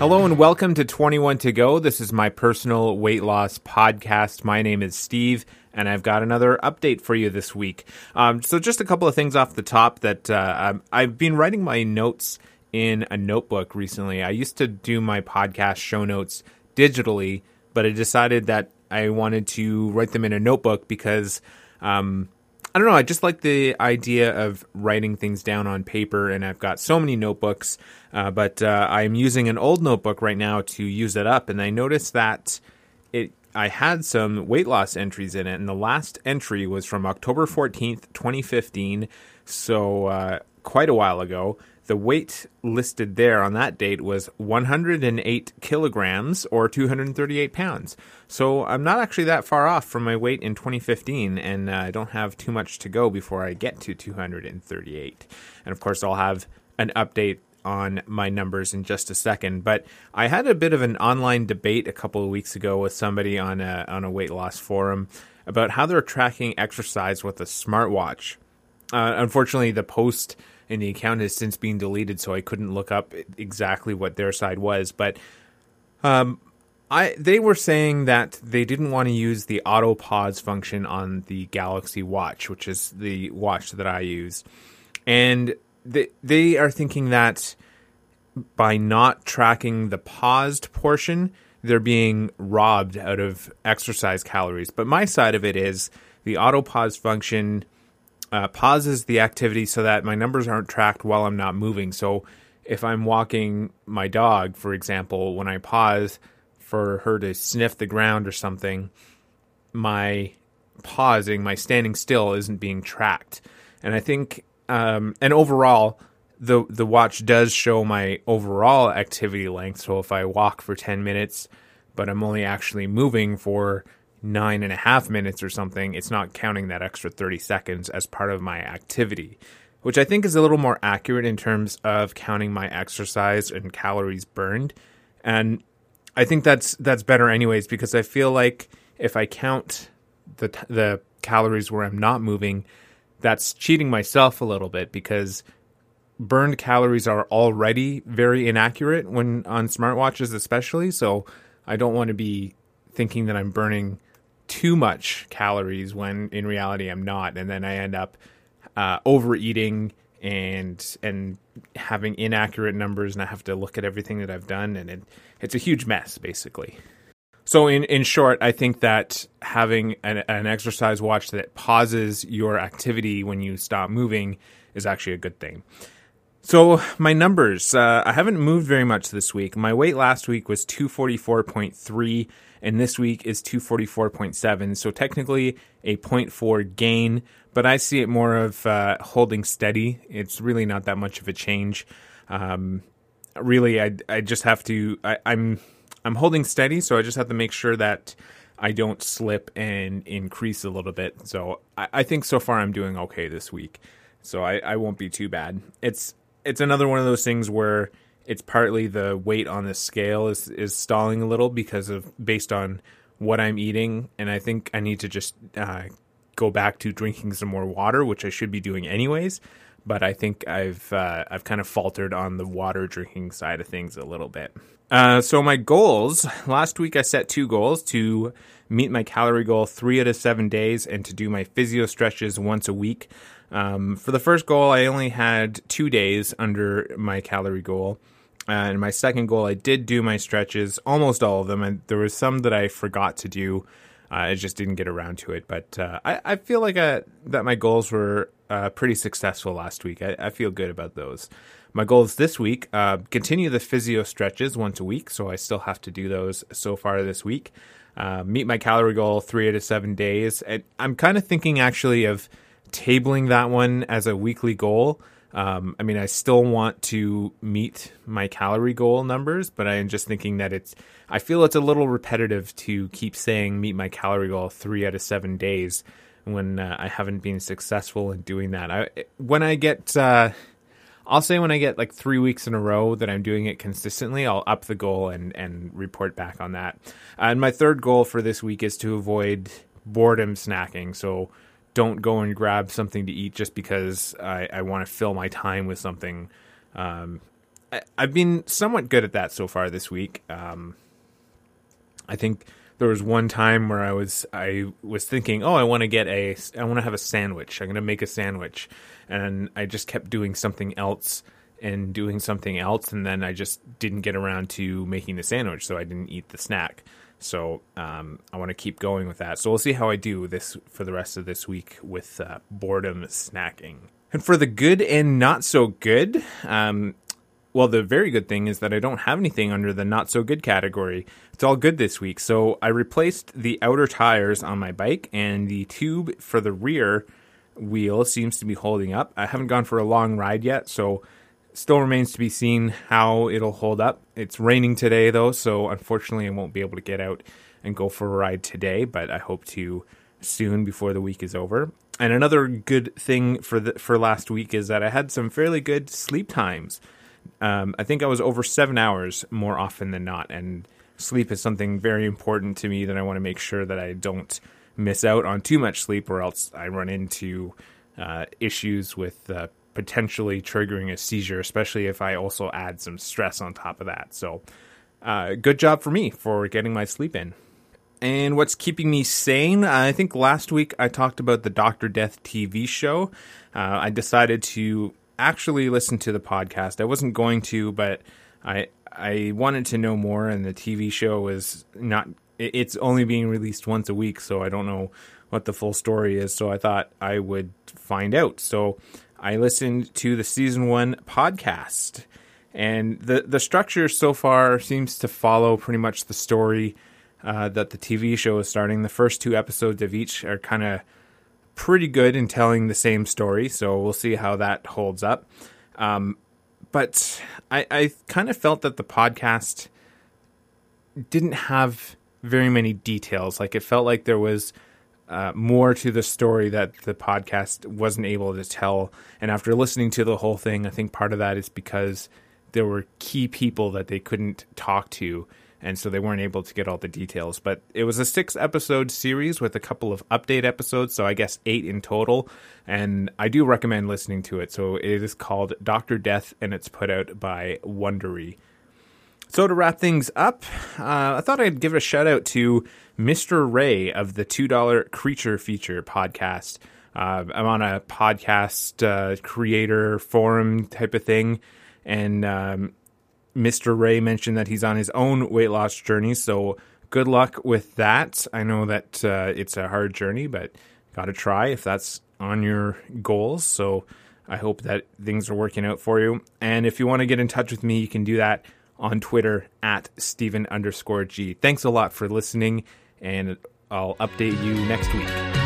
Hello and welcome to 21 to Go. This is my personal weight loss podcast. My name is Steve, and I've got another update for you this week. Um, so, just a couple of things off the top that uh, I've been writing my notes in a notebook recently. I used to do my podcast show notes digitally, but I decided that I wanted to write them in a notebook because um, I don't know. I just like the idea of writing things down on paper, and I've got so many notebooks. Uh, but uh, I'm using an old notebook right now to use it up, and I noticed that it I had some weight loss entries in it, and the last entry was from October 14th, 2015, so uh, quite a while ago the weight listed there on that date was 108 kilograms or 238 pounds. So I'm not actually that far off from my weight in 2015, and uh, I don't have too much to go before I get to 238. And of course, I'll have an update on my numbers in just a second. But I had a bit of an online debate a couple of weeks ago with somebody on a on a weight loss forum about how they're tracking exercise with a smartwatch. Uh, unfortunately, the post in the account has since been deleted, so I couldn't look up exactly what their side was. But um, I they were saying that they didn't want to use the auto pause function on the Galaxy Watch, which is the watch that I use, and they they are thinking that by not tracking the paused portion, they're being robbed out of exercise calories. But my side of it is the auto pause function uh, pauses the activity so that my numbers aren't tracked while I'm not moving. So if I'm walking my dog, for example, when I pause for her to sniff the ground or something, my pausing, my standing still isn't being tracked. And I think, um, and overall, the the watch does show my overall activity length. So if I walk for ten minutes, but I'm only actually moving for nine and a half minutes or something, it's not counting that extra 30 seconds as part of my activity, which I think is a little more accurate in terms of counting my exercise and calories burned. And I think that's that's better anyways because I feel like if I count the the calories where I'm not moving, that's cheating myself a little bit because burned calories are already very inaccurate when on smartwatches especially, so I don't want to be thinking that I'm burning too much calories when in reality I'm not, and then I end up uh, overeating and and having inaccurate numbers, and I have to look at everything that I've done, and it, it's a huge mess basically. So in in short, I think that having an, an exercise watch that pauses your activity when you stop moving is actually a good thing. So my numbers, uh, I haven't moved very much this week. My weight last week was 244.3 and this week is 244.7. So technically a 0.4 gain, but I see it more of uh, holding steady. It's really not that much of a change. Um, really, I, I just have to, I, I'm, I'm holding steady. So I just have to make sure that I don't slip and increase a little bit. So I, I think so far I'm doing okay this week. So I, I won't be too bad. It's it's another one of those things where it's partly the weight on the scale is is stalling a little because of based on what I'm eating, and I think I need to just uh, go back to drinking some more water, which I should be doing anyways. But I think I've uh, I've kind of faltered on the water drinking side of things a little bit. Uh, so my goals last week I set two goals to meet my calorie goal three out of seven days and to do my physio stretches once a week. Um, for the first goal, I only had two days under my calorie goal. Uh, and my second goal, I did do my stretches, almost all of them. And there was some that I forgot to do. Uh, I just didn't get around to it. But uh, I, I, feel like I, uh, that my goals were uh, pretty successful last week. I, I, feel good about those. My goals this week uh, continue the physio stretches once a week. So I still have to do those so far this week. Meet my calorie goal three out of seven days. And I'm kind of thinking actually of tabling that one as a weekly goal. Um, I mean, I still want to meet my calorie goal numbers, but I am just thinking that it's, I feel it's a little repetitive to keep saying meet my calorie goal three out of seven days when uh, I haven't been successful in doing that. I, when I get, uh, I'll say when I get like three weeks in a row that I'm doing it consistently, I'll up the goal and, and report back on that. and my third goal for this week is to avoid boredom snacking. So, don't go and grab something to eat just because I, I want to fill my time with something. Um, I, have been somewhat good at that so far this week. Um, I think there was one time where I was I was thinking, oh, I want to get a I want to have a sandwich. I'm going to make a sandwich, and I just kept doing something else and doing something else, and then I just didn't get around to making the sandwich, so I didn't eat the snack. So um, I want to keep going with that. So we'll see how I do this for the rest of this week with uh, boredom snacking. And for the good and not so good, um, well, the very good thing is that I don't have anything under the not so good category. It's all good this week. So I replaced the outer tires on my bike, and the tube for the rear wheel seems to be holding up. I haven't gone for a long ride yet, so still remains to be seen how it'll hold up. It's raining today, though, so unfortunately, I won't be able to get out and go for a ride today, but I hope to soon before the week is over. And another good thing for the, for last week is that I had some fairly good sleep times. Um, I think I was over seven hours more often than not, and sleep is something very important to me that I want to make sure that I don't miss out on too much sleep, or else I run into uh, issues with uh, potentially triggering a seizure, especially if I also add some stress on top of that. So, uh, good job for me for getting my sleep in. And what's keeping me sane? I think last week I talked about the Doctor Death TV show. Uh, I decided to actually listened to the podcast. I wasn't going to, but I I wanted to know more, and the TV show is not. It's only being released once a week, so I don't know what the full story is. So I thought I would find out. So I listened to the season one podcast, and the the structure so far seems to follow pretty much the story uh, that the TV show is starting. The first two episodes of each are kind of pretty good in telling the same story, so we'll see how that holds up. Um, but I, I kind of felt that the podcast didn't have very many details. Like it felt like there was uh, more to the story that the podcast wasn't able to tell. And after listening to the whole thing, I think part of that is because there were key people that they couldn't talk to and so they weren't able to get all the details. But it was a six episode series with a couple of update episodes, so I guess eight in total. And I do recommend listening to it. So it is called Doctor Death, and it's put out by Wondery. So to wrap things up, uh, I thought I'd give a shout out to Mr. Ray of the Two Dollar Creature Feature podcast. Uh, I'm on a podcast uh, creator forum type of thing, and um, Mr. Ray mentioned that he's on his own weight loss journey. So good luck with that. I know that uh, it's a hard journey, but got to try if that's on your goals. So I hope that things are working out for you. And if you want to get in touch with me, you can do that on Twitter at Stephen underscore G. Thanks a lot for listening, and I'll update you next week.